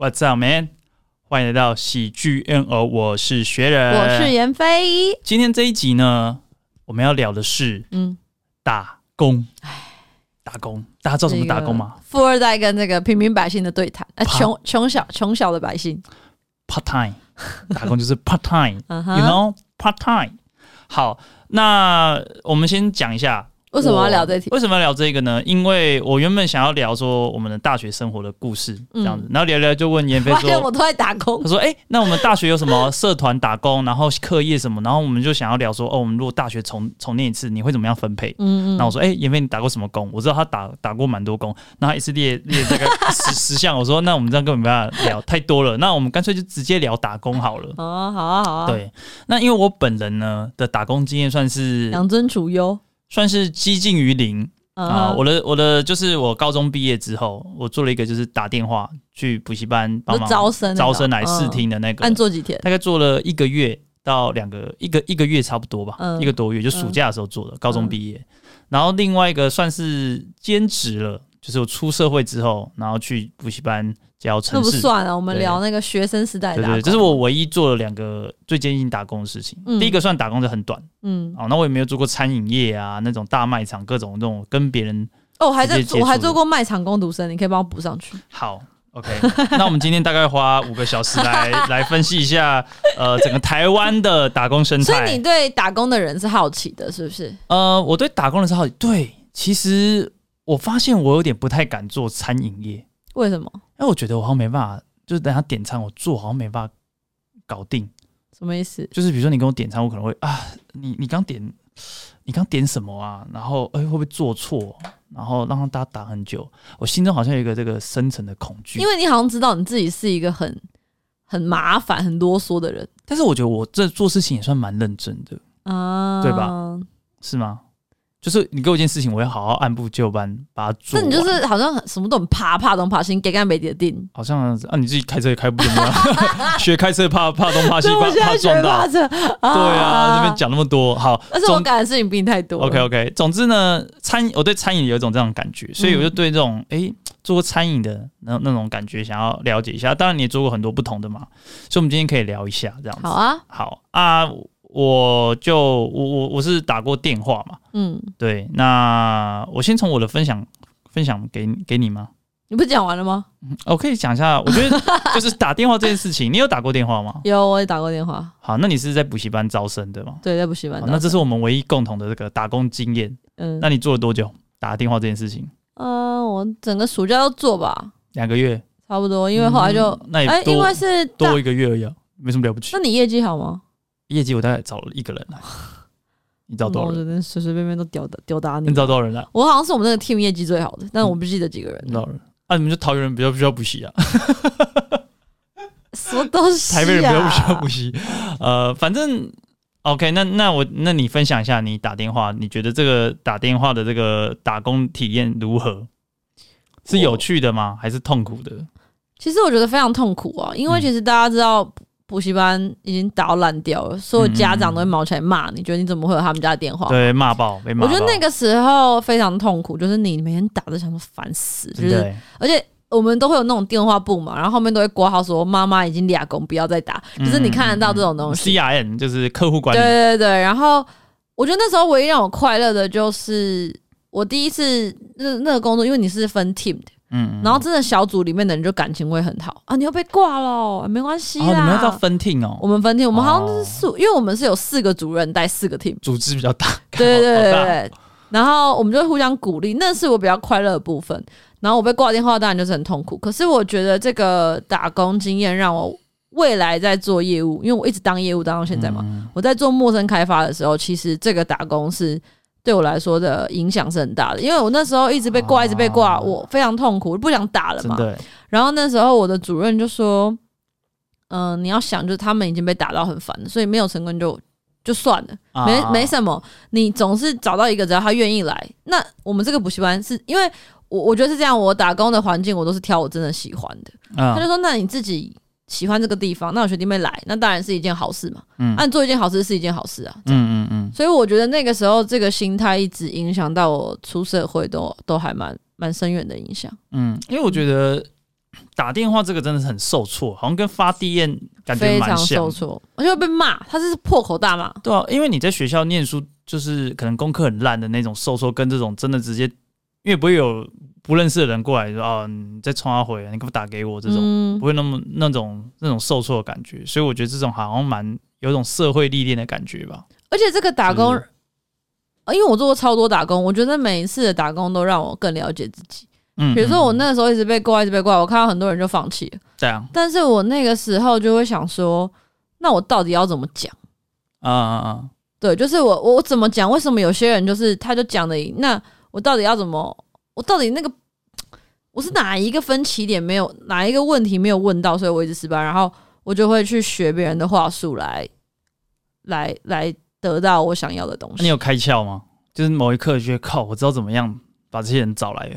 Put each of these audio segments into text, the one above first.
What's up, man？欢迎来到喜剧 NO，我是学人，我是严飞。今天这一集呢，我们要聊的是嗯，打工。打工，大家知道什么打工吗？富二代跟这个平民百姓的对谈，呃，穷穷小穷小的百姓，part time 打工就是 part time，you know part time。好，那我们先讲一下。为什么要聊这题？为什么要聊这个呢？因为我原本想要聊说我们的大学生活的故事，这样子，然后聊聊就问严飞说：“我都在打工。”他说：“哎，那我们大学有什么社团打工，然后课业什么？然后我们就想要聊说，哦，我们如果大学重重念一次，你会怎么样分配？”嗯嗯。然后我说：“哎，严飞，你打过什么工？我知道他打打过蛮多工，那他一次列列大概十十项。我说：那我们这样根本没办法聊太多了，那我们干脆就直接聊打工好了。哦，好啊，好啊。对，那因为我本人呢的打工经验算是养尊处优。算是接近于零啊！我的我的就是我高中毕业之后，我做了一个就是打电话去补习班帮忙招生，招生来试听的那个。按做几天？大概做了一个月到两个，一个一个月差不多吧，一个多月，就暑假的时候做的。高中毕业，然后另外一个算是兼职了，就是我出社会之后，然后去补习班。教程式。那不算了，我们聊那个学生时代的。对对，这是我唯一做了两个最接近打工的事情。第一个算打工的很短，嗯，哦，那我也没有做过餐饮业啊，那种大卖场各种那种跟别人。哦，我还在，我还做过卖场工读生，你可以帮我补上去。好，OK，那我们今天大概花五个小时来 来分析一下，呃，整个台湾的打工生态。所以你对打工的人是好奇的，是不是？呃，我对打工的人是好奇。对，其实我发现我有点不太敢做餐饮业。为什么？因为我觉得我好像没办法，就是等下点餐我做好像没办法搞定。什么意思？就是比如说你跟我点餐，我可能会啊，你你刚点，你刚点什么啊？然后哎、欸、会不会做错？然后让大家打很久，我心中好像有一个这个深层的恐惧。因为你好像知道你自己是一个很很麻烦、很啰嗦的人，但是我觉得我这做事情也算蛮认真的啊，对吧？是吗？就是你给我一件事情，我要好好按部就班把它做。那你就是好像什么都很怕，怕东怕西，给干没得定。好像啊，你自己开车也开不怎么样，学开车怕怕东怕西，怕怕撞到。对啊，这边讲那么多，好。但是我干的事情比你太多。OK OK，总之呢，餐我对餐饮有一种这种感觉，所以我就对这种哎、做过餐饮的那那种感觉想要了解一下。当然你也做过很多不同的嘛，所以我们今天可以聊一下这样子。好啊，好啊。我就我我我是打过电话嘛，嗯，对，那我先从我的分享分享给给你吗？你不是讲完了吗？我可以讲一下，我觉得就是打电话这件事情，你有打过电话吗？有，我也打过电话。好，那你是在补习班招生的吗？对，在补习班。那这是我们唯一共同的这个打工经验。嗯，那你做了多久打电话这件事情？嗯，我整个暑假都做吧，两个月，差不多。因为后来就那也因为是多一个月而已，没什么了不起。那你业绩好吗？业绩我大概找了一个人来，你找多少人？随随便便都屌打屌打你。你找多少人来？我好像是我们那个 team 业绩最好的，但是我不记得几个人。多少人？啊，你们就桃园人比较不需要补习啊？什么东西？台北人比较不需要补习。呃，反正 OK，那那我那你分享一下，你打电话，你觉得这个打电话的这个打工体验如何？是有趣的吗？还是痛苦的？其实我觉得非常痛苦啊，因为其实大家知道。补习班已经打烂掉了，所有家长都会毛起来骂你，觉得你怎么会有他们家的电话？对，骂爆，被骂。我觉得那个时候非常痛苦，就是你每天打着想说烦死，就是，而且我们都会有那种电话簿嘛，然后后面都会挂号说妈妈已经俩工，不要再打，就是你看得到这种东西。C R N 就是客户管理。对对对，然后我觉得那时候唯一让我快乐的就是我第一次那那个工作，因为你是分 team 的。嗯，然后真的小组里面的人就感情会很好啊！你又被挂了，没关系啦。哦，你们要到分 team 哦。我们分 team，我们好像是四，因为我们是有四个主任带四个 team，组织比较大。对对对对对。然后我们就会互相鼓励，那是我比较快乐的部分。然后我被挂电话，当然就是很痛苦。可是我觉得这个打工经验让我未来在做业务，因为我一直当业务当到现在嘛。我在做陌生开发的时候，其实这个打工是。对我来说的影响是很大的，因为我那时候一直被挂，一直被挂，啊、我非常痛苦，我不想打了嘛。然后那时候我的主任就说：“嗯、呃，你要想，就是他们已经被打到很烦了，所以没有成功就就算了，啊、没没什么。你总是找到一个，只要他愿意来。那我们这个补习班是因为我我觉得是这样，我打工的环境我都是挑我真的喜欢的。啊、他就说：那你自己。”喜欢这个地方，那我学弟妹来，那当然是一件好事嘛。嗯，按做一件好事是一件好事啊。嗯嗯嗯。所以我觉得那个时候这个心态一直影响到我出社会都都还蛮蛮深远的影响。嗯，因为我觉得打电话这个真的是很受挫，好像跟发 DM 感觉。非常受挫，而且会被骂，他是破口大骂。对啊，因为你在学校念书，就是可能功课很烂的那种受挫，跟这种真的直接，因为不会有不认识的人过来说啊，你再冲他回，你可不打给我这种，嗯、不会那么那种那种受挫的感觉。所以我觉得这种好像蛮有一种社会历练的感觉吧。而且这个打工，因为我做过超多打工，我觉得每一次的打工都让我更了解自己。嗯，比如说我那个时候一直被挂，一直被挂，我看到很多人就放弃了。这样，但是我那个时候就会想说，那我到底要怎么讲？啊啊啊！对，就是我我怎么讲？为什么有些人就是他就讲的赢？那我到底要怎么？我到底那个我是哪一个分歧点没有？哪一个问题没有问到？所以我一直失败。然后我就会去学别人的话术来来来得到我想要的东西。那你有开窍吗？就是某一刻觉得靠，我知道怎么样把这些人找来了。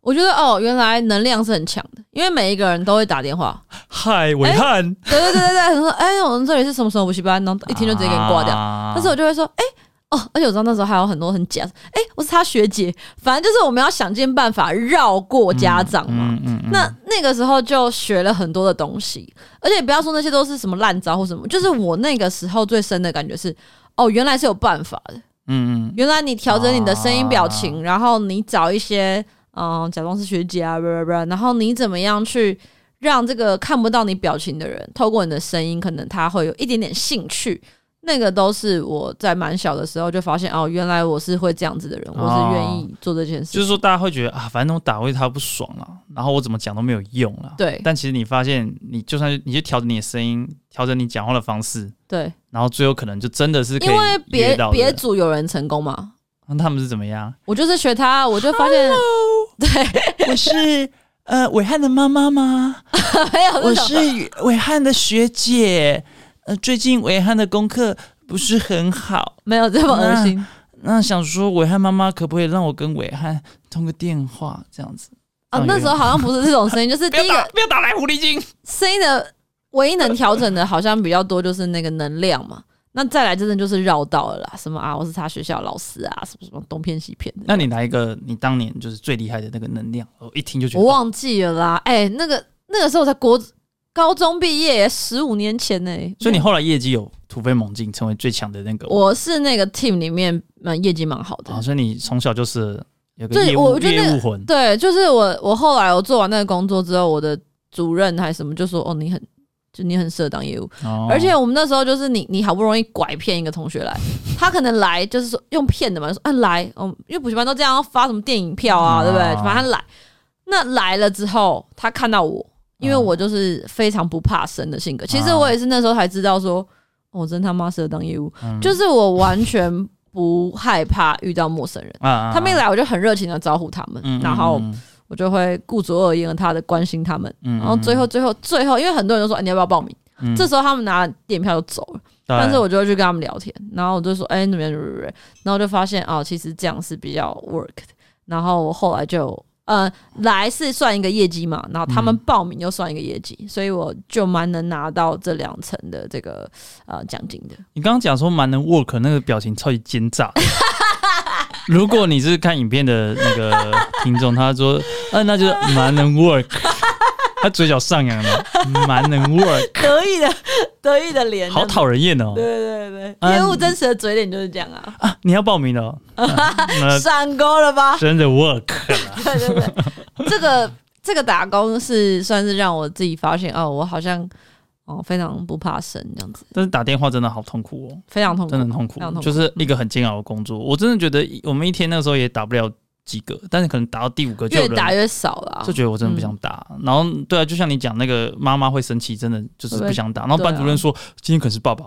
我觉得哦，原来能量是很强的，因为每一个人都会打电话。嗨，伟汉，对对对对对，他说，哎，我们这里是什么什么补习班，然后一听就直接给你挂掉。啊、但是我就会说，哎，哦，而且我知道那时候还有很多很假，哎，我是他学姐，反正就是我们要想尽办法绕过家长嘛。嗯嗯嗯、那那个时候就学了很多的东西，而且不要说那些都是什么烂招或什么，就是我那个时候最深的感觉是，哦，原来是有办法的。嗯嗯，原来你调整你的声音表情，啊、然后你找一些。嗯，假装是学姐啊，不不不，然后你怎么样去让这个看不到你表情的人，透过你的声音，可能他会有一点点兴趣。那个都是我在蛮小的时候就发现，哦，原来我是会这样子的人，我是愿意做这件事。就是说，大家会觉得啊，反正我打回他不爽了，然后我怎么讲都没有用了。对。但其实你发现，你就算你就调整你的声音，调整你讲话的方式，对。然后最后可能就真的是可以因为别别组有人成功嘛。那他们是怎么样？我就是学他，我就发现。Hello 对，我是呃伟汉的妈妈吗？没有，我是伟汉的学姐。呃，最近伟汉的功课不是很好，没有这么恶心。那，想说伟汉妈妈可不可以让我跟伟汉通个电话这样子？啊，那时候好像不是这种声音，就是 第一个不要打来狐狸精声音的唯一能调整的，好像比较多，就是那个能量嘛。那再来，真的就是绕道了啦，什么啊，我是他学校老师啊，什么什么东骗西骗的。那你来一个你当年就是最厉害的那个能量，我一听就觉得我忘记了啦。哎、欸，那个那个时候我才国高中毕业，十五年前呢、欸。所以你后来业绩有突飞猛进，成为最强的那个。我是那个 team 里面蛮业绩蛮好的。啊，所以你从小就是有个业务我觉得、那个、业务魂。对，就是我我后来我做完那个工作之后，我的主任还是什么就说：“哦，你很。”就你很适合当业务，哦、而且我们那时候就是你，你好不容易拐骗一个同学来，他可能来就是说用骗的嘛，就说啊来，嗯，因为补习班都这样发什么电影票啊，哦、对不对？反正他来，那来了之后，他看到我，因为我就是非常不怕生的性格，哦、其实我也是那时候才知道说，我、哦、真他妈适合当业务，嗯、就是我完全不害怕遇到陌生人，嗯、他们一来我就很热情的招呼他们，嗯、然后。我就会顾左右而言他的关心他们，然后最后最后最后，因为很多人都说、欸、你要不要报名，嗯、这时候他们拿电影票就走了，但是我就会去跟他们聊天，然后我就说哎那边然后就发现哦其实这样是比较 work 的，然后我后来就呃来是算一个业绩嘛，然后他们报名又算一个业绩，嗯、所以我就蛮能拿到这两层的这个呃奖金的。你刚刚讲说蛮能 work 那个表情超级奸诈。如果你是看影片的那个听众，他说，呃，那就是蛮能 work，他嘴角上扬了，蛮能 work，得意的得意的脸，好讨人厌哦。对对对，业务真实的嘴脸就是这样啊。啊，你要报名了，上钩了吧？真的 work。对对对，这个这个打工是算是让我自己发现哦，我好像。哦，非常不怕生这样子，但是打电话真的好痛苦哦，非常痛苦，真的很痛苦，痛苦就是一个很煎熬的工作。嗯、我真的觉得我们一天那时候也打不了几个，但是可能打到第五个就越打越少了，就觉得我真的不想打。嗯、然后对啊，就像你讲那个妈妈会生气，真的就是不想打。然后班主任说、啊、今天可是爸爸。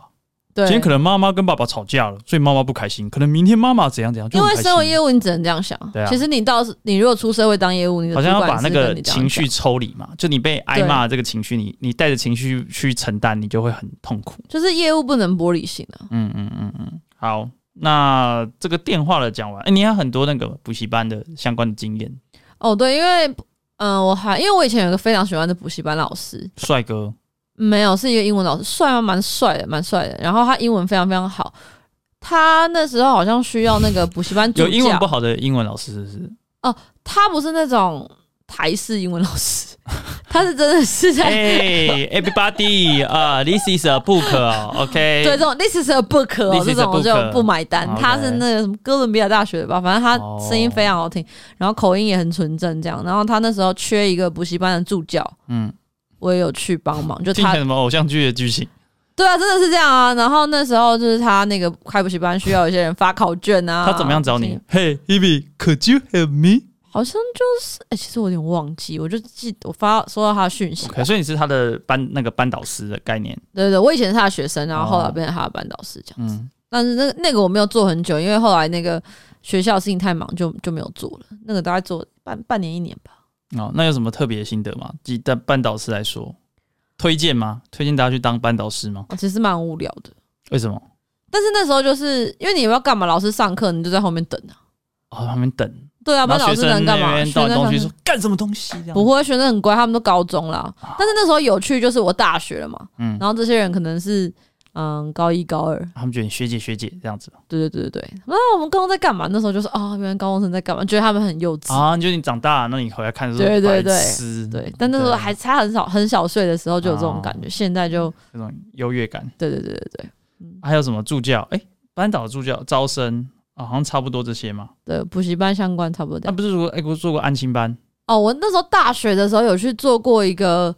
对今天可能妈妈跟爸爸吵架了，所以妈妈不开心。可能明天妈妈怎样怎样，因为身为业务，你只能这样想。对啊，其实你倒是你如果出社会当业务，你好像要把那个情绪抽离嘛。就你被挨骂这个情绪，你你带着情绪去承担，你就会很痛苦。就是业务不能玻璃心啊。嗯嗯嗯嗯。好，那这个电话的讲完，哎、欸，你还有很多那个补习班的相关的经验。哦，对，因为嗯、呃，我还因为我以前有个非常喜欢的补习班老师，帅哥。没有，是一个英文老师，帅吗？蛮帅的，蛮帅的。然后他英文非常非常好。他那时候好像需要那个补习班。有英文不好的英文老师是不是？哦，他不是那种，台式英文老师，他是真的是在。Hey everybody 啊、uh,，this is a book，OK？、Okay? 对，这种 this is a book，, This 这种我就不买单。他是那个什么哥伦比亚大学的吧？反正他声音非常好听，oh. 然后口音也很纯正，这样。然后他那时候缺一个补习班的助教，嗯，我也有去帮忙。就他什么偶像剧的剧情？对啊，真的是这样啊。然后那时候就是他那个开补习班需要有些人发考卷啊。他怎么样找你？Hey Hebe，could you help me？好像就是，哎、欸，其实我有点忘记，我就记得我发收到他的讯息。可、okay, 所以你是他的班那个班导师的概念？对对对，我以前是他的学生，然后后来变成他的班导师这样子。哦嗯、但是那那个我没有做很久，因为后来那个学校事情太忙就，就就没有做了。那个大概做半半年一年吧。哦，那有什么特别的心得吗？以班班导师来说，推荐吗？推荐大家去当班导师吗？其实蛮无聊的。为什么？但是那时候就是因为你要干嘛？老师上课，你就在后面等啊。哦，后面等。对啊，班老师能干嘛？学生东西说干什么东西？不会，学生很乖，他们都高中了。但是那时候有趣，就是我大学了嘛。嗯。然后这些人可能是嗯高一高二，他们觉得你学姐学姐这样子。对对对对对。那我们高中在干嘛？那时候就是啊，原来高中生在干嘛？觉得他们很幼稚啊。觉得你长大，那你回来看的时候，对对对对。但那时候还差很少很小岁的时候就有这种感觉，现在就那种优越感。对对对对对。还有什么助教？哎，班导助教招生。啊、哦，好像差不多这些嘛。对，补习班相关差不多。那、啊、不是说，哎、欸，我做过安心班。哦，我那时候大学的时候有去做过一个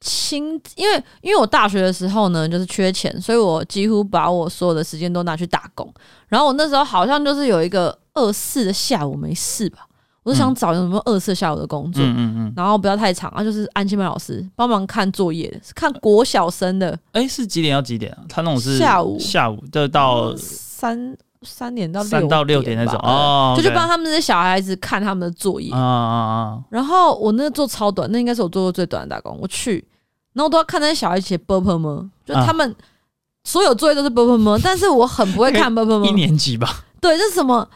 亲，因为因为我大学的时候呢，就是缺钱，所以我几乎把我所有的时间都拿去打工。然后我那时候好像就是有一个二四的下午没事吧，我就想找有什么二四下午的工作，嗯嗯嗯，然后不要太长啊，就是安亲班老师帮忙看作业的，是看国小生的。哎、欸，是几点到几点啊？他那种是下午下午的到三。三点到三到六点那种，他就帮他们那些小孩子看他们的作业啊啊啊！然后我那个做超短，那应该是我做过最短的打工。我去，然后都要看那些小孩写 bubble 吗？就他们所有作业都是 bubble 吗？但是我很不会 看 bubble。一年级吧？对，这是什么？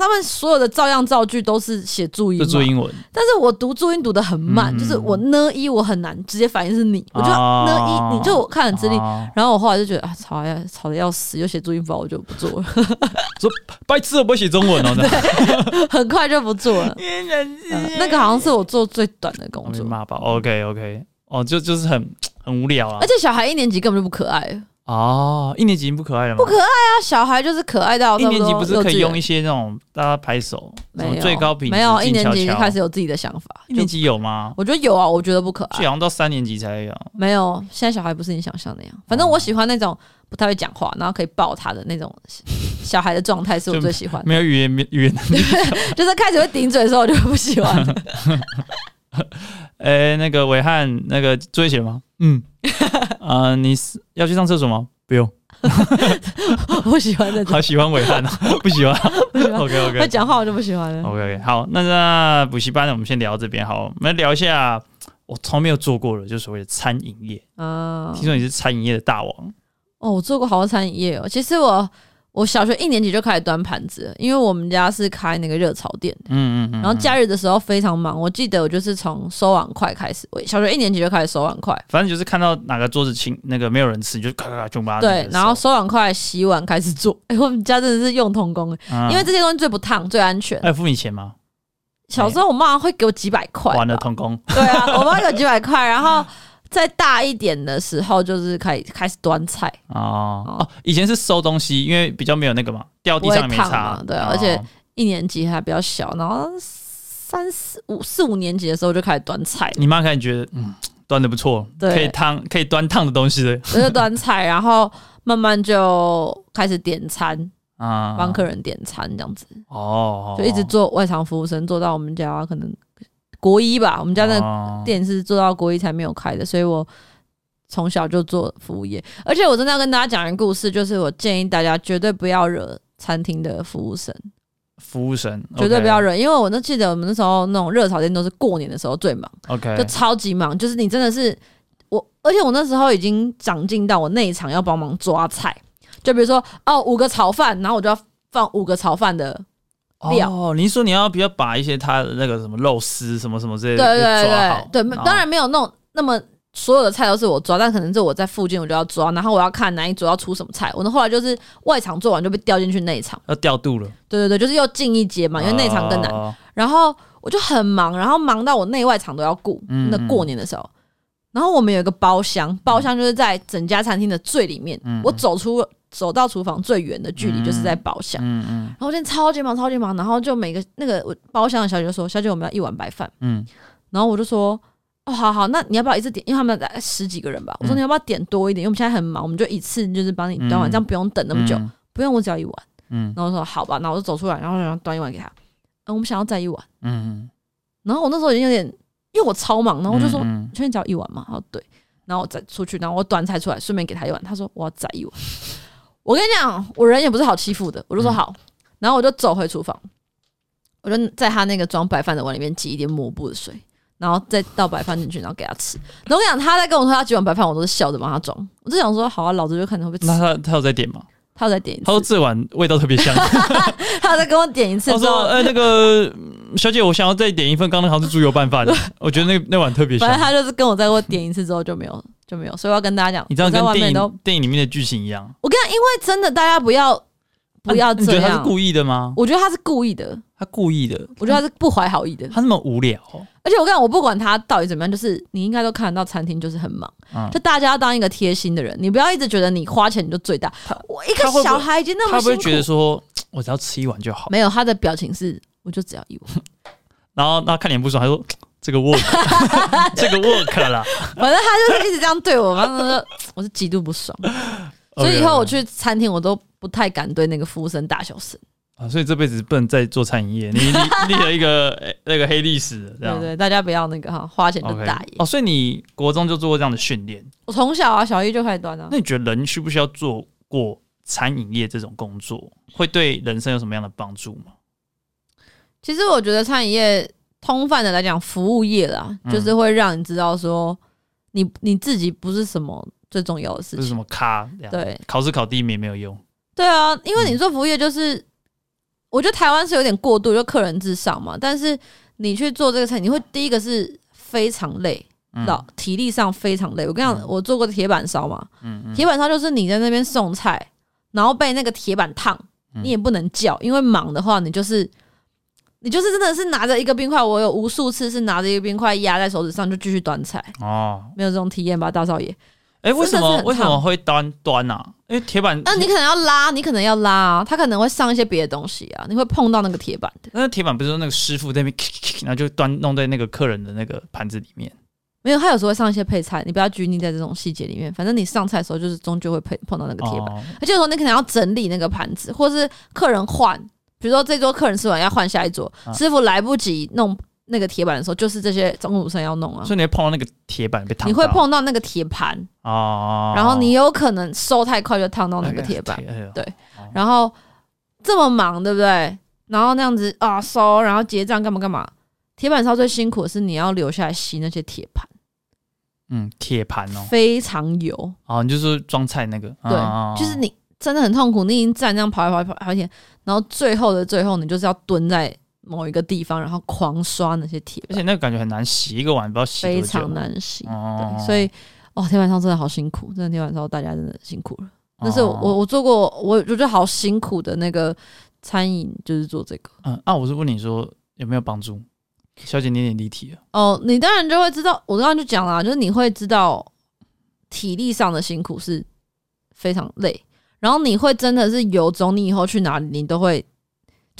他们所有的照样造句都是写注音，注英文。但是我读注音读的很慢，嗯、就是我呢一我很难直接反应是你，我就呢一、哦、你就我看很吃力。哦、然后我后来就觉得啊，吵呀吵的要死，又写注音符号，我就不做了。说白痴，我不会写中文哦，对，很快就不做了、呃。那个好像是我做最短的工作。骂吧，OK OK，哦，就就是很很无聊啊。而且小孩一年级根本就不可爱。哦，一年级已经不可爱了吗？不可爱啊，小孩就是可爱到。一年级不是可以用一些那种大家拍手，什么最高品质，没有一年级就开始有自己的想法。一年级有吗？我觉得有啊，我觉得不可爱。好像到三年级才有。没有，现在小孩不是你想象那样。反正我喜欢那种不太会讲话，然后可以抱他的那种小孩的状态，是我最喜欢。没有语言，语言能力，就是开始会顶嘴的时候，我就不喜欢。哎，那个伟汉，那个作业写了吗？嗯。啊，你是要去上厕所吗？不用，我喜欢的，好喜欢伟汉啊，不喜欢。OK OK，他讲话我就不喜欢了。OK OK，好，那那补习班呢，我们先聊到这边。好，我们来聊一下我从来没有做过的，就是所谓的餐饮业啊。听说你是餐饮业的大王哦，我做过好多餐饮业哦。其实我。我小学一年级就开始端盘子，因为我们家是开那个热炒店的，嗯嗯嗯，然后假日的时候非常忙。我记得我就是从收碗筷开始，我小学一年级就开始收碗筷，反正就是看到哪个桌子清，那个没有人吃，就咔咔咔就把它对，然后收碗筷、洗碗开始做。哎、欸，我们家真的是用童工，因为这些东西最不烫、最安全。还有付你钱吗？小时候我妈会给我几百块，完了童工。对啊，我妈给我几百块，然后。再大一点的时候，就是开始开始端菜。哦。哦，以前是收东西，因为比较没有那个嘛，掉地上没差，对，而且一年级还比较小，然后三四五四五年级的时候就开始端菜。你妈开始觉得嗯，端的不错，对，可以烫可以端烫的东西。的，就端菜，然后慢慢就开始点餐啊，帮客人点餐这样子。哦，就一直做外场服务生，做到我们家可能。国一吧，我们家那店是做到国一才没有开的，所以我从小就做服务业。而且我真的要跟大家讲一个故事，就是我建议大家绝对不要惹餐厅的服务生。服务生绝对不要惹，因为我都记得我们那时候那种热炒店都是过年的时候最忙，OK，就超级忙，就是你真的是我，而且我那时候已经长进到我内场要帮忙抓菜，就比如说哦五个炒饭，然后我就要放五个炒饭的。哦，你说你要比较把一些他的那个什么肉丝什么什么之类的对对对，对，当然没有那种那么所有的菜都是我抓，但可能是我在附近我就要抓，然后我要看哪一组要出什么菜。我那后来就是外场做完就被调进去内场，要调度了。对对对，就是又进一阶嘛，因为内场更难。然后我就很忙，然后忙到我内外场都要顾。那过年的时候，然后我们有一个包厢，包厢就是在整家餐厅的最里面，我走出走到厨房最远的距离就是在包厢。嗯嗯。然后我现在超级忙，超级忙，然后就每个那个包厢的小姐就说：“小姐，我们要一碗白饭。”嗯。然后我就说：“哦，好好，那你要不要一次点？因为他们大概十几个人吧。我说你要不要点多一点？因为我们现在很忙，我们就一次就是帮你端碗，这样不用等那么久。不用，我只要一碗。”嗯，然后我说好吧，然后我就走出来，然后然后端一碗给他。嗯，我们想要再一碗。嗯，然后我那时候已经有点，因为我超忙，然后我就说，确定只要一碗吗？他说对，然后我再出去，然后我端菜出来，顺便给他一碗。他说我要再一碗。我跟你讲，我人也不是好欺负的，我就说好，然后我就走回厨房，我就在他那个装白饭的碗里面挤一点抹布的水，然后再倒白饭进去，然后给他吃。然后我跟你讲，他在跟我说他几碗白饭，我都是笑着帮他装。我就想说，好啊，老子就看他会不会吃。那他他有在点吗？他再点一次，他说这碗味道特别香。他再跟我点一次，他说：“哎、欸，那个小姐，我想要再点一份，刚刚好像是猪油拌饭，我觉得那那碗特别香。”反正他就是跟我再给我点一次之后就没有就没有，所以我要跟大家讲，你知道跟电影电影里面的剧情一样。我跟你讲，因为真的大家不要不要这样，啊、你觉得他是故意的吗？我觉得他是故意的，他故意的，我觉得他是不怀好意的，他那么无聊。而且我跟你讲，我不管他到底怎么样，就是你应该都看得到，餐厅就是很忙，嗯、就大家要当一个贴心的人，你不要一直觉得你花钱你就最大。我一个小孩已经那么辛苦，他会不会觉得说我只要吃一碗就好？没有，他的表情是我就只要一碗。然后那看脸不爽，他说这个 work，这个 work 啦。反正他就是一直这样对我，反正说 我是极度不爽。所以以后我去餐厅，我都不太敢对那个服务生大小声。啊，所以这辈子不能再做餐饮业，你立立了一个那个黑历史，这样。对对，大家不要那个哈，花钱就大爷。哦，所以你国中就做过这样的训练？我从小啊，小一就开始端了。那你觉得人需不需要做过餐饮业这种工作，会对人生有什么样的帮助吗？其实我觉得餐饮业通泛的来讲，服务业啦，嗯、就是会让你知道说你，你你自己不是什么最重要的事情，不是什么咖，对，考试考第一名没有用。对啊，因为你做服务业就是。嗯我觉得台湾是有点过度，就客人至上嘛。但是你去做这个菜，你会第一个是非常累，到、嗯、体力上非常累。我跟你讲，嗯、我做过铁板烧嘛，铁板烧就是你在那边送菜，然后被那个铁板烫，你也不能叫，因为忙的话，你就是你就是真的是拿着一个冰块，我有无数次是拿着一个冰块压在手指上就继续端菜哦，没有这种体验吧，大少爷？哎，为什么为什么会端端呢？因为铁板，那你可能要拉，你可能要拉啊，他可能会上一些别的东西啊，你会碰到那个铁板的。那铁板不是说那个师傅在那边，然后就端弄在那个客人的那个盘子里面？没有，他有时候会上一些配菜，你不要拘泥在这种细节里面。反正你上菜的时候，就是终究会碰碰到那个铁板。而且有时候你可能要整理那个盘子，或是客人换，比如说这桌客人吃完要换下一桌，师傅来不及弄。那个铁板的时候，就是这些中午生要弄啊，所以你会碰到那个铁板被烫，你会碰到那个铁盘。哦，然后你有可能收太快就烫到那个铁板，对，然后这么忙，对不对？然后那样子啊收，然后结账干嘛干嘛？铁板烧最辛苦的是你要留下来洗那些铁盘，嗯，铁盘哦，非常油。哦，你就是装菜那个，对，就是你真的很痛苦，你已经站这样跑来跑一跑好几天，然后最后的最后，你就是要蹲在。某一个地方，然后狂刷那些铁，而且那个感觉很难洗，一个碗不知道洗非常难洗。哦、对，所以哦，天板烧真的好辛苦，真的天板烧大家真的辛苦了。但是我我做过，我觉得好辛苦的那个餐饮就是做这个。嗯啊，我是问你说有没有帮助？小姐，你有点离题了。哦，你当然就会知道，我刚刚就讲了，就是你会知道体力上的辛苦是非常累，然后你会真的是有种，你以后去哪里你都会。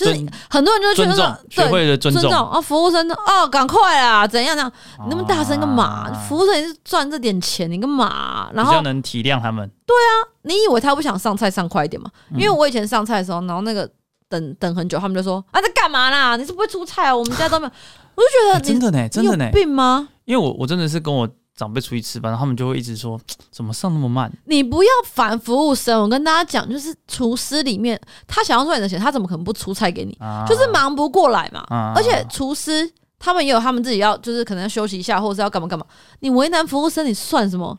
就是很多人就觉得说，学会了尊重啊，服务生哦，赶快啊，怎样怎样？你那么大声干嘛？服务生也是赚这点钱，你干嘛？然后比较能体谅他们。对啊，你以为他不想上菜上快一点吗？因为我以前上菜的时候，然后那个等等很久，他们就说啊，在干嘛啦？你是不会出菜啊？我们家都没有。我就觉得真的呢，真的呢，病吗？因为我我真的是跟我。长辈出去吃饭，他们就会一直说 怎么上那么慢？你不要反服务生，我跟大家讲，就是厨师里面他想要赚你的钱，他怎么可能不出菜给你？啊、就是忙不过来嘛。啊、而且厨师他们也有他们自己要，就是可能要休息一下，或者是要干嘛干嘛。你为难服务生，你算什么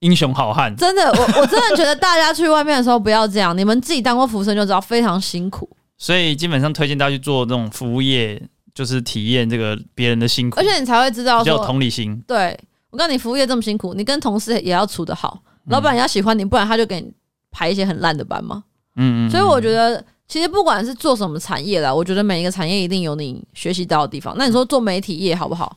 英雄好汉？真的，我我真的觉得大家去外面的时候不要这样。你们自己当过服务生就知道非常辛苦。所以基本上推荐大家去做这种服务业，就是体验这个别人的辛苦，而且你才会知道说比较同理心。对。我告诉你，服务业这么辛苦，你跟同事也要处得好，老板也要喜欢你，不然他就给你排一些很烂的班嘛。嗯嗯。所以我觉得其实不管是做什么产业啦，我觉得每一个产业一定有你学习到的地方。那你说做媒体业好不好？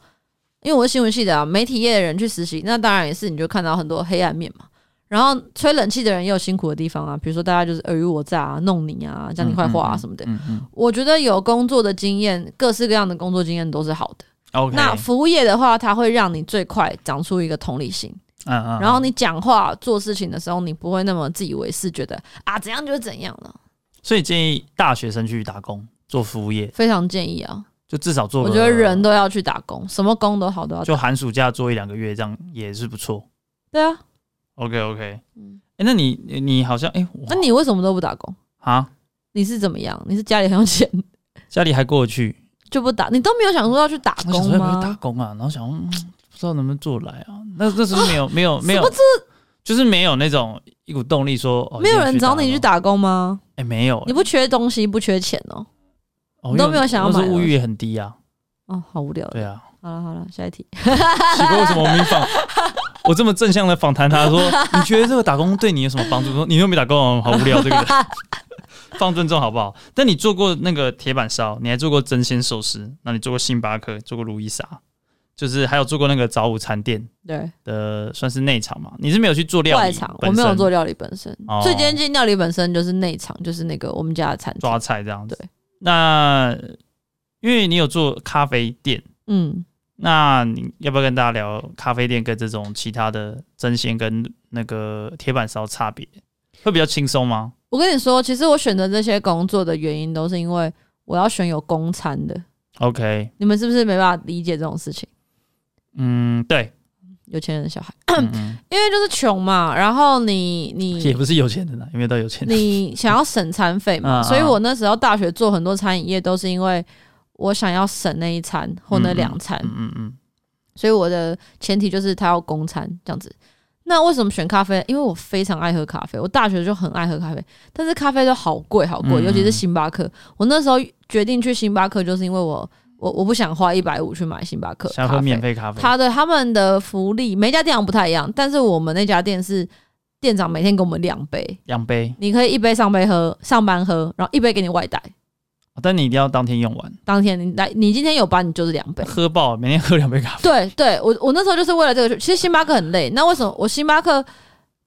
因为我是新闻系的啊，媒体业的人去实习，那当然也是你就看到很多黑暗面嘛。然后吹冷气的人也有辛苦的地方啊，比如说大家就是尔虞我诈啊、弄你啊、讲你坏话啊什么的。嗯嗯。我觉得有工作的经验，各式各样的工作经验都是好的。OK。那服务业的话，它会让你最快长出一个同理心。嗯嗯。然后你讲话做事情的时候，你不会那么自以为是，觉得啊怎样就是怎样了。所以建议大学生去打工做服务业，非常建议啊。就至少做。我觉得人都要去打工，什么工都好都要。就寒暑假做一两个月，这样也是不错。对啊。OK OK。嗯。哎、欸，那你你好像哎，欸、那你为什么都不打工啊？你是怎么样？你是家里很有钱，家里还过得去，就不打？你都没有想说要去打工吗？打工啊，然后想不知道能不能做来啊？那那时候没有没有没有，就是没有那种一股动力说，哦、没有人找你去打工吗？哎、欸，没有、欸，你不缺东西，不缺钱哦，哦你都没有想要买，物欲也很低啊。哦，好无聊。对啊。好了好了，下一题。奇怪，为什么我没放？我这么正向的访谈他说，你觉得这个打工对你有什么帮助？说你又没打工，好无聊。这个 放尊重好不好？但你做过那个铁板烧，你还做过真鲜寿司，那你做过星巴克，做过路易莎，就是还有做过那个早午餐店，对的，算是内场嘛？你是没有去做料理？外场，我没有做料理本身。哦、最接近料理本身就是内场，就是那个我们家的餐抓菜这样子。对，那因为你有做咖啡店，嗯。那你要不要跟大家聊咖啡店跟这种其他的蒸鲜跟那个铁板烧差别？会比较轻松吗？我跟你说，其实我选择这些工作的原因都是因为我要选有公餐的。OK，你们是不是没办法理解这种事情？嗯，对，有钱人的小孩，嗯嗯 因为就是穷嘛。然后你你也不是有钱的呢，因为都有钱。你想要省餐费嘛？所以我那时候大学做很多餐饮业都是因为。我想要省那一餐或那两餐，嗯嗯，嗯，所以我的前提就是他要公餐这样子。那为什么选咖啡？因为我非常爱喝咖啡，我大学就很爱喝咖啡，但是咖啡都好贵好贵，尤其是星巴克。我那时候决定去星巴克，就是因为我我我不想花一百五去买星巴克，想喝免费咖啡。他的他们的福利每家店长不太一样，但是我们那家店是店长每天给我们两杯，两杯，你可以一杯上杯喝，上班喝，然后一杯给你外带。但你一定要当天用完。当天你来，你今天有班，你就是两杯。喝爆，每天喝两杯咖啡。对对，我我那时候就是为了这个。其实星巴克很累，那为什么我星巴克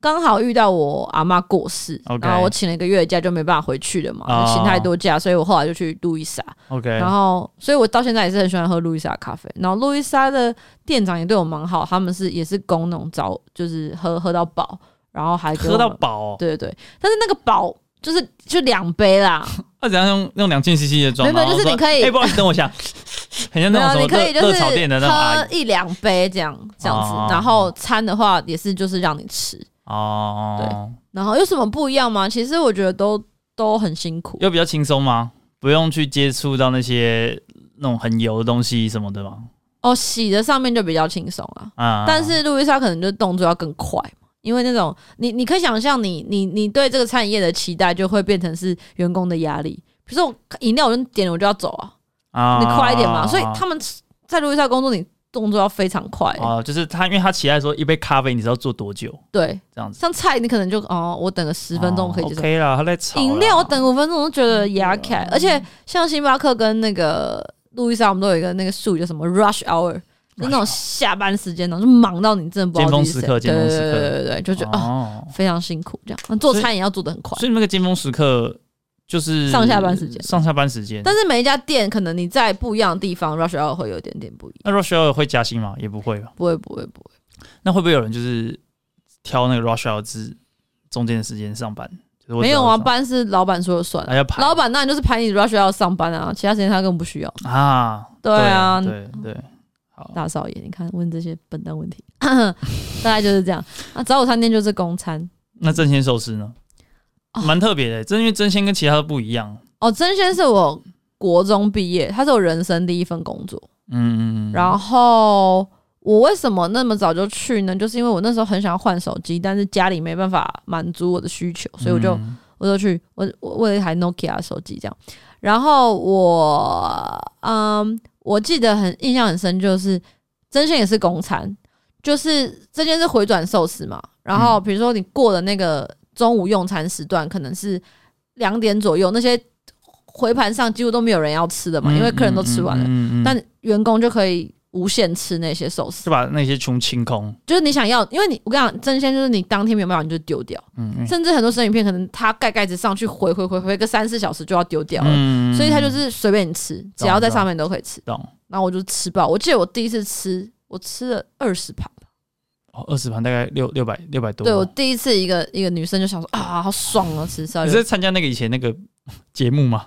刚好遇到我阿妈过世，Okay. 然后我请了一个月假，就没办法回去了嘛，oh. 就请太多假，所以我后来就去路易莎。OK，然后所以我到现在也是很喜欢喝路易莎咖啡。然后路易莎的店长也对我蛮好，他们是也是供那种早，就是喝喝到饱，然后还喝到饱。对对对，但是那个饱。就是就两杯啦，那 怎样用用两千 CC 的装？没有，就是你可以。哎，不好意思，等我一下。很像那种什么热炒店的那种，喝一两杯这样这样子。然后餐的话也是就是让你吃哦。对，然后有什么不一样吗？其实我觉得都都很辛苦。又比较轻松吗？不用去接触到那些那种很油的东西什么的吗？哦，洗的上面就比较轻松啊。啊，但是路易莎可能就动作要更快。因为那种你，你可以想象，你你你对这个餐饮业的期待就会变成是员工的压力。比如说我饮料我就点了，我就要走啊，啊你快一点嘛。所以他们在路易莎工作，你动作要非常快。哦，就是他，因为他期待说一杯咖啡，你知道做多久？对，这样子。像菜，你可能就哦，我等个十分钟可以就。OK 啦，他在炒。饮料我等五分钟，我都觉得牙卡。而且像星巴克跟那个路易莎，我们都有一个那个术语叫什么 rush hour。就那种下班时间呢，就忙到你真的不知道自己是谁。对对对对，就觉得哦，非常辛苦这样。做餐也要做的很快。所以那个尖峰时刻就是上下班时间，上下班时间。但是每一家店可能你在不一样的地方，rush hour 会有一点点不一样。那 rush hour 会加薪吗？也不会吧。不会不会不会。那会不会有人就是挑那个 rush hour 之中间的时间上班？没有啊，班是老板说了算。老板那你就是排你 rush hour 上班啊，其他时间他根本不需要啊。对啊，对对。大少爷，你看问这些笨蛋问题，大概就是这样。那早午餐店就是公餐。那真鲜寿司呢？蛮、哦、特别的，真因为真鲜跟其他的不一样。哦，真鲜是我国中毕业，它是我人生第一份工作。嗯，然后我为什么那么早就去呢？就是因为我那时候很想要换手机，但是家里没办法满足我的需求，所以我就、嗯、我就去我我为了一台 Nokia、ok、手机这样。然后我嗯。我记得很印象很深，就是真鲜也是公餐，就是这件是回转寿司嘛。然后比如说你过了那个中午用餐时段，可能是两点左右，那些回盘上几乎都没有人要吃的嘛，因为客人都吃完了，但员工就可以无限吃那些寿司，就把那些全清空。就是你想要，因为你我跟你讲，真鲜就是你当天没有办法，你就丢掉。嗯嗯、甚至很多生鱼片可能它盖盖子上去回回回回个三四小时就要丢掉了，嗯、所以它就是随便你吃，只要在上面都可以吃。懂。然后我就吃饱，我记得我第一次吃，我吃了二十盘。哦，二十盘大概六六百六百多。对，我第一次一个一个女生就想说啊，好爽啊，吃烧。你是参加那个以前那个节目吗？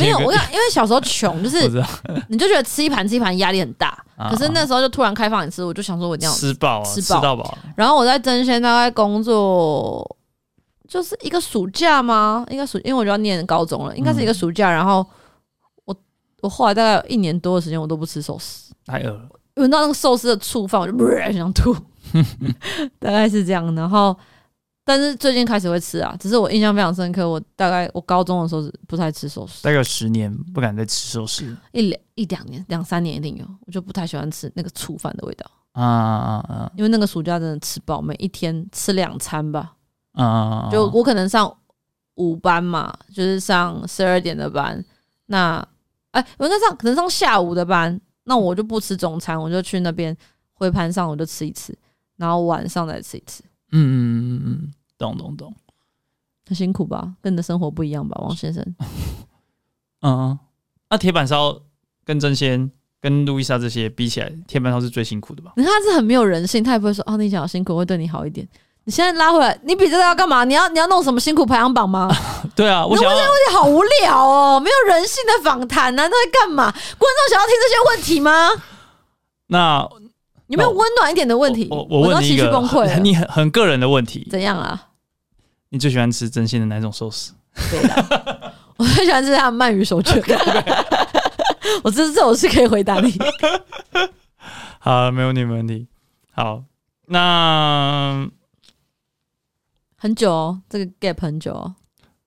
没有，我因为小时候穷，就是 你就觉得吃一盘吃一盘压力很大。可是那时候就突然开放你吃，我就想说我一定要吃饱，吃到饱。然后我在真仙大概工作就是一个暑假吗？应该暑，因为我就要念高中了，应该是一个暑假。然后我我后来大概有一年多的时间，我都不吃寿司，太饿了。闻到那个寿司的醋饭，我就不 是想吐。大概是这样，然后，但是最近开始会吃啊，只是我印象非常深刻。我大概我高中的时候是不太吃寿司，大概有十年不敢再吃寿司，一两一两年两三年一定有，我就不太喜欢吃那个醋饭的味道啊啊啊！因为那个暑假真的吃饱，每一天吃两餐吧，啊啊！就我可能上午班嘛，就是上十二点的班，那哎，我应该上可能上下午的班，那我就不吃中餐，我就去那边回盘上我就吃一次。然后晚上再吃一次。嗯嗯嗯嗯，懂懂懂，很辛苦吧？跟你的生活不一样吧，王先生？嗯，那铁板烧跟真鲜、跟路易莎这些比起来，铁板烧是最辛苦的吧？你看他是很没有人性，他也不会说哦，你讲辛苦我会对你好一点。你现在拉回来，你比这个要干嘛？你要你要弄什么辛苦排行榜吗？对啊，我想问这个问题好无聊哦，没有人性的访谈呢，都在干嘛？观众想要听这些问题吗？那。有没有温暖一点的问题？我我问你一个，你很很个人的问题。怎样啊？你最喜欢吃真心的哪种寿司？对的，我最喜欢吃他的鳗鱼手卷。我这这我是可以回答你。好，没问题，没问题。好，那很久哦，这个 gap 很久哦。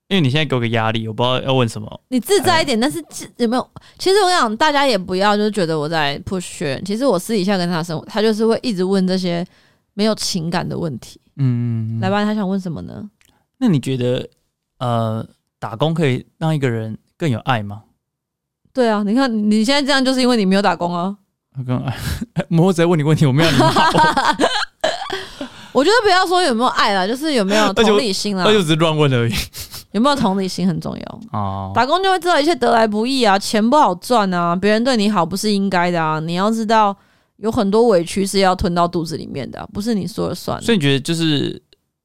因为你现在给我个压力，我不知道要问什么。你自在一点，但是有没有？其实我跟你讲，大家也不要就是觉得我在 push。其实我私底下跟他生活，他就是会一直问这些没有情感的问题。嗯，来吧，他想问什么呢？那你觉得，呃，打工可以让一个人更有爱吗？对啊，你看你现在这样，就是因为你没有打工啊。更爱，我在问你问题，我没有你好。我觉得不要说有没有爱啦，就是有没有 同理心啦。那就只是乱问而已。有没有同理心很重要哦。打工就会知道一切得来不易啊，钱不好赚啊，别人对你好不是应该的啊。你要知道，有很多委屈是要吞到肚子里面的，不是你说了算。所以你觉得就是，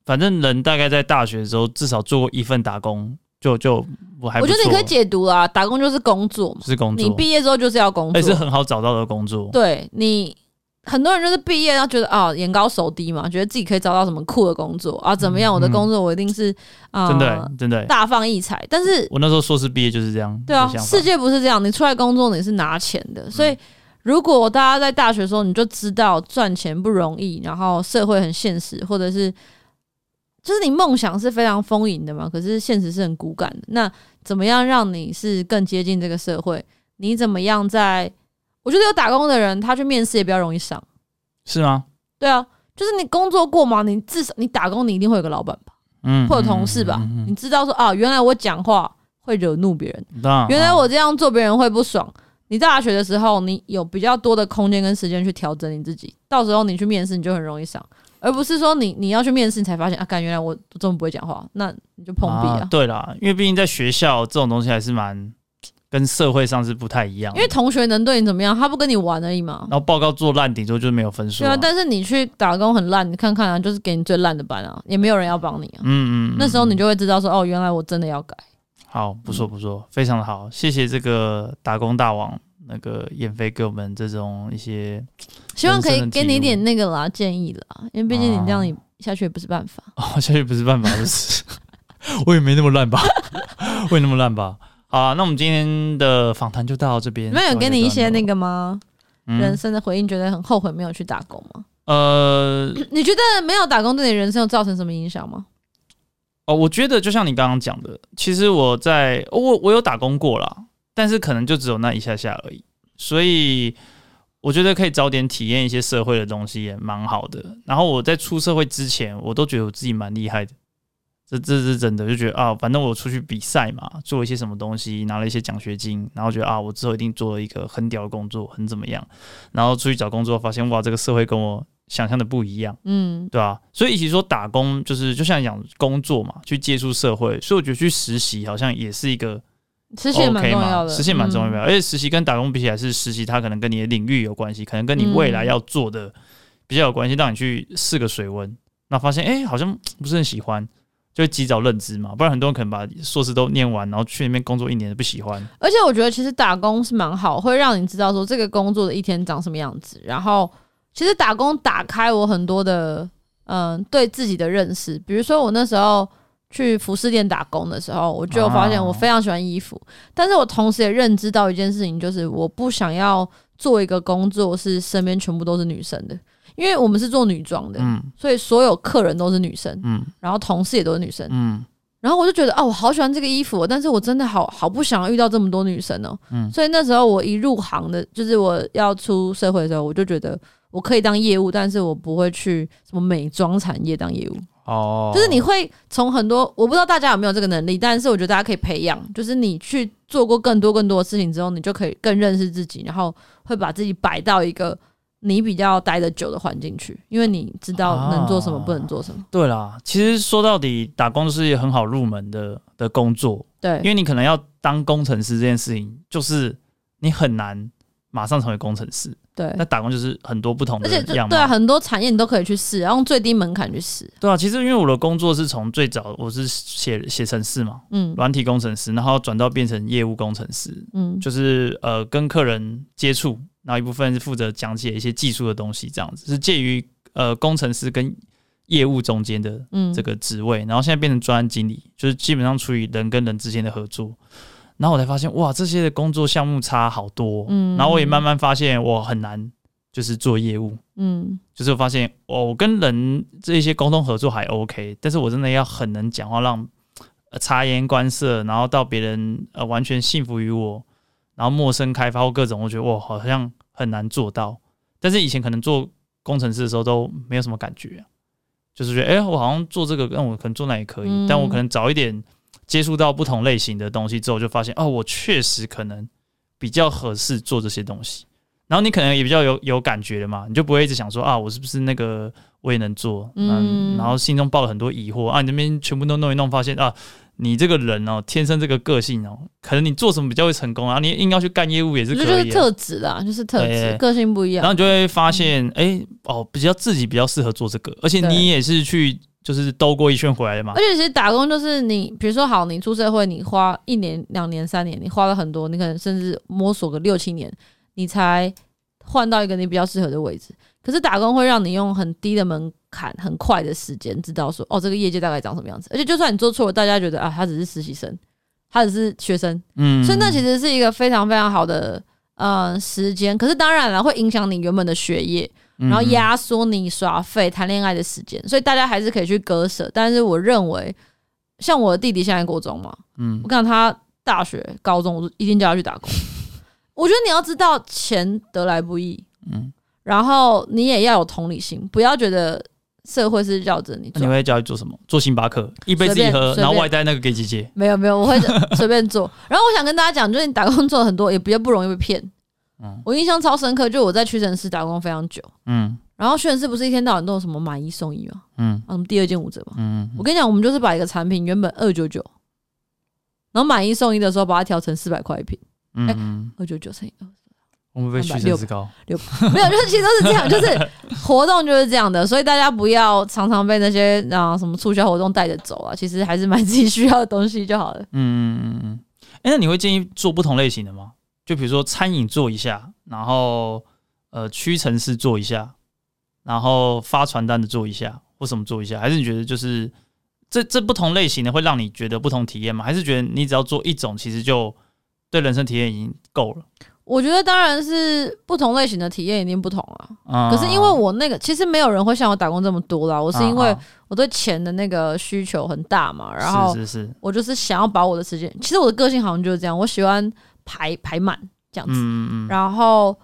反正人大概在大学的时候至少做过一份打工，就就我还。我觉得你可以解读啊，打工就是工作嘛，是工作。你毕业之后就是要工作，也是很好找到的工作。对你。很多人就是毕业，然后觉得啊，眼高手低嘛，觉得自己可以找到什么酷的工作啊，怎么样？我的工作我一定是啊，真的真的大放异彩。但是我那时候硕士毕业就是这样。对啊，世界不是这样，你出来工作你是拿钱的。所以如果大家在大学的时候你就知道赚钱不容易，然后社会很现实，或者是就是你梦想是非常丰盈的嘛，可是现实是很骨感的。那怎么样让你是更接近这个社会？你怎么样在？我觉得有打工的人，他去面试也比较容易上，是吗？对啊，就是你工作过嘛？你至少你打工，你一定会有个老板吧，嗯，或者同事吧，嗯嗯嗯、你知道说啊，原来我讲话会惹怒别人，嗯、原来我这样做别人会不爽。嗯、你大学的时候，你有比较多的空间跟时间去调整你自己，到时候你去面试，你就很容易上，而不是说你你要去面试，你才发现啊，干原来我这么不会讲话，那你就碰壁啊，啊。对啦，因为毕竟在学校这种东西还是蛮。跟社会上是不太一样，因为同学能对你怎么样？他不跟你玩而已嘛。然后报告做烂，顶多就是没有分数。对啊，但是你去打工很烂，你看看啊，就是给你最烂的班啊，也没有人要帮你啊。嗯，嗯嗯。那时候你就会知道说，哦，原来我真的要改。好，不错不错，嗯、非常的好，谢谢这个打工大王那个燕飞给我们这种一些，希望可以给你一点那个啦建议啦，因为毕竟你这样你下去也不是办法。哦，下去不是办法，就是 我也没那么烂吧，我也那么烂吧。好啊，那我们今天的访谈就到这边。没有给你一些那个吗？嗯、人生的回应，觉得很后悔没有去打工吗？呃，你觉得没有打工对你人生有造成什么影响吗？哦，我觉得就像你刚刚讲的，其实我在我我有打工过啦，但是可能就只有那一下下而已。所以我觉得可以早点体验一些社会的东西也蛮好的。然后我在出社会之前，我都觉得我自己蛮厉害的。这这是真的，就觉得啊，反正我出去比赛嘛，做一些什么东西，拿了一些奖学金，然后觉得啊，我之后一定做了一个很屌的工作，很怎么样。然后出去找工作，发现哇，这个社会跟我想象的不一样，嗯，对吧？所以，一起说打工，就是就像讲工作嘛，去接触社会，所以我觉得去实习好像也是一个实习蛮重要的，实习蛮重要的，而且实习跟打工比起来，是实习它可能跟你的领域有关系，可能跟你未来要做的比较有关系，让你去试个水温，那发现哎，好像不是很喜欢。就会及早认知嘛，不然很多人可能把硕士都念完，然后去那边工作一年都不喜欢。而且我觉得其实打工是蛮好，会让你知道说这个工作的一天长什么样子。然后其实打工打开我很多的嗯对自己的认识，比如说我那时候去服饰店打工的时候，我就发现我非常喜欢衣服，啊、但是我同时也认知到一件事情，就是我不想要做一个工作是身边全部都是女生的。因为我们是做女装的，嗯，所以所有客人都是女生，嗯，然后同事也都是女生，嗯，然后我就觉得哦，我好喜欢这个衣服，但是我真的好好不想要遇到这么多女生哦，嗯，所以那时候我一入行的，就是我要出社会的时候，我就觉得我可以当业务，但是我不会去什么美妆产业当业务，哦，就是你会从很多，我不知道大家有没有这个能力，但是我觉得大家可以培养，就是你去做过更多更多的事情之后，你就可以更认识自己，然后会把自己摆到一个。你比较待得久的环境去，因为你知道能做什么，不能做什么。啊、对啦，其实说到底，打工是一个很好入门的的工作。对，因为你可能要当工程师这件事情，就是你很难马上成为工程师。对，那打工就是很多不同的样貌。对啊，很多产业你都可以去试，然后用最低门槛去试。对啊，其实因为我的工作是从最早我是写写程式嘛，嗯，软体工程师，然后转到变成业务工程师，嗯，就是呃跟客人接触。然后一部分是负责讲解一些技术的东西，这样子是介于呃工程师跟业务中间的这个职位。嗯、然后现在变成专案经理，就是基本上处于人跟人之间的合作。然后我才发现，哇，这些的工作项目差好多。嗯，然后我也慢慢发现，我很难就是做业务。嗯，就是我发现，我跟人这些沟通合作还 OK，但是我真的要很能讲话，让察言观色，然后到别人呃完全信服于我。然后陌生开发或各种，我觉得哇，好像很难做到。但是以前可能做工程师的时候都没有什么感觉，啊，就是觉得哎、欸，我好像做这个，那我可能做那也可以。嗯、但我可能早一点接触到不同类型的东西之后，就发现哦，我确实可能比较合适做这些东西。然后你可能也比较有有感觉的嘛，你就不会一直想说啊，我是不是那个我也能做？嗯，然后心中抱了很多疑惑啊，你这边全部都弄一弄，发现啊。你这个人哦，天生这个个性哦，可能你做什么比较会成功啊？你硬要去干业务也是可以，就是特质啦，就是特质，个性不一样。然后你就会发现，哎、嗯欸，哦，比较自己比较适合做这个，而且你也是去就是兜过一圈回来的嘛。而且其实打工就是你，比如说好，你出社会，你花一年、两年、三年，你花了很多，你可能甚至摸索个六七年，你才换到一个你比较适合的位置。可是打工会让你用很低的门槛、很快的时间，知道说哦，这个业界大概长什么样子。而且就算你做错了，大家觉得啊，他只是实习生，他只是学生，嗯，所以那其实是一个非常非常好的呃时间。可是当然了，会影响你原本的学业，然后压缩你耍废、谈恋爱的时间。所以大家还是可以去割舍。但是我认为，像我的弟弟现在国中嘛，嗯，我看他大学、高中，我一定叫他去打工。我觉得你要知道，钱得来不易，嗯。然后你也要有同理心，不要觉得社会是绕着你做。你会叫你做什么？做星巴克，一杯自己喝，然后外带那个给姐姐。没有没有，我会 随便做。然后我想跟大家讲，就是你打工做很多，也比较不容易被骗。嗯，我印象超深刻，就我在屈臣氏打工非常久。嗯，然后屈臣氏不是一天到晚都有什么买一送一吗？嗯，啊，什么第二件五折嘛。嗯，我跟你讲，我们就是把一个产品原本二九九，然后买一送一的时候把它调成四百块一瓶。嗯，二九九乘以二。我们被屈臣氏高六没有，就是其实都是这样，就是 活动就是这样的，所以大家不要常常被那些啊什么促销活动带着走啊，其实还是买 自己需要的东西就好了。嗯嗯嗯嗯。哎，那你会建议做不同类型的吗？就比如说餐饮做一下，然后呃屈臣氏做一下，然后发传单的做一下，或什么做一下？还是你觉得就是这这不同类型的会让你觉得不同体验吗？还是觉得你只要做一种，其实就对人生体验已经够了？我觉得当然是不同类型的体验一定不同啊。嗯、可是因为我那个其实没有人会像我打工这么多啦。我是因为我对钱的那个需求很大嘛，然后我就是想要把我的时间。其实我的个性好像就是这样，我喜欢排排满这样子。然后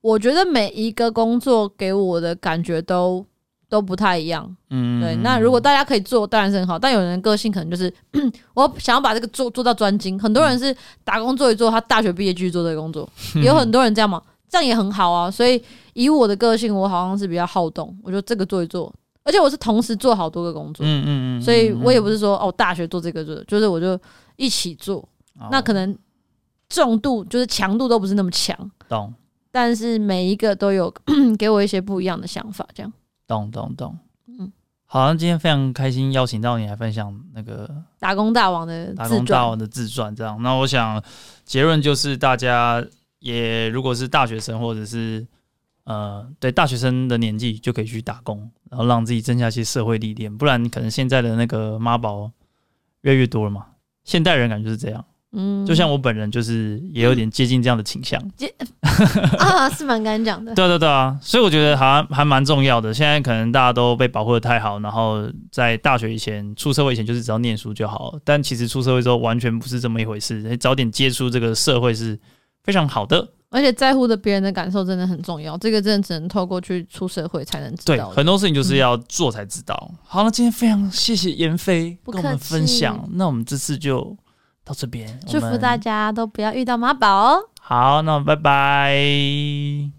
我觉得每一个工作给我的感觉都都不太一样。嗯，对。那如果大家可以做，当然是很好。但有人个性可能就是，我想要把这个做做到专精。很多人是打工做一做，他大学毕业继续做这个工作。有很多人这样嘛，这样也很好啊。所以以我的个性，我好像是比较好动。我就这个做一做，而且我是同时做好多个工作。嗯嗯嗯。所以我也不是说哦，大学做这个做，就是我就一起做。那可能重度就是强度都不是那么强。懂。但是每一个都有 给我一些不一样的想法，这样。懂懂懂，嗯，好，那今天非常开心邀请到你来分享那个打工大王的打工大王的自传，这样。那我想结论就是，大家也如果是大学生或者是呃对大学生的年纪，就可以去打工，然后让自己增加一些社会历练，不然可能现在的那个妈宝越来越多了嘛。现代人感觉是这样。嗯，就像我本人就是也有点接近这样的倾向，啊，是蛮敢讲的。对对对啊，所以我觉得还还蛮重要的。现在可能大家都被保护的太好，然后在大学以前、出社会以前就是只要念书就好，但其实出社会之后完全不是这么一回事。早点接触这个社会是非常好的，而且在乎的别人的感受真的很重要。这个真的只能透过去出社会才能知道。对，很多事情就是要做才知道。嗯、好了，今天非常谢谢妍飞跟我们分享。那我们这次就。到这边，祝福大家都不要遇到妈宝哦。好，那拜拜。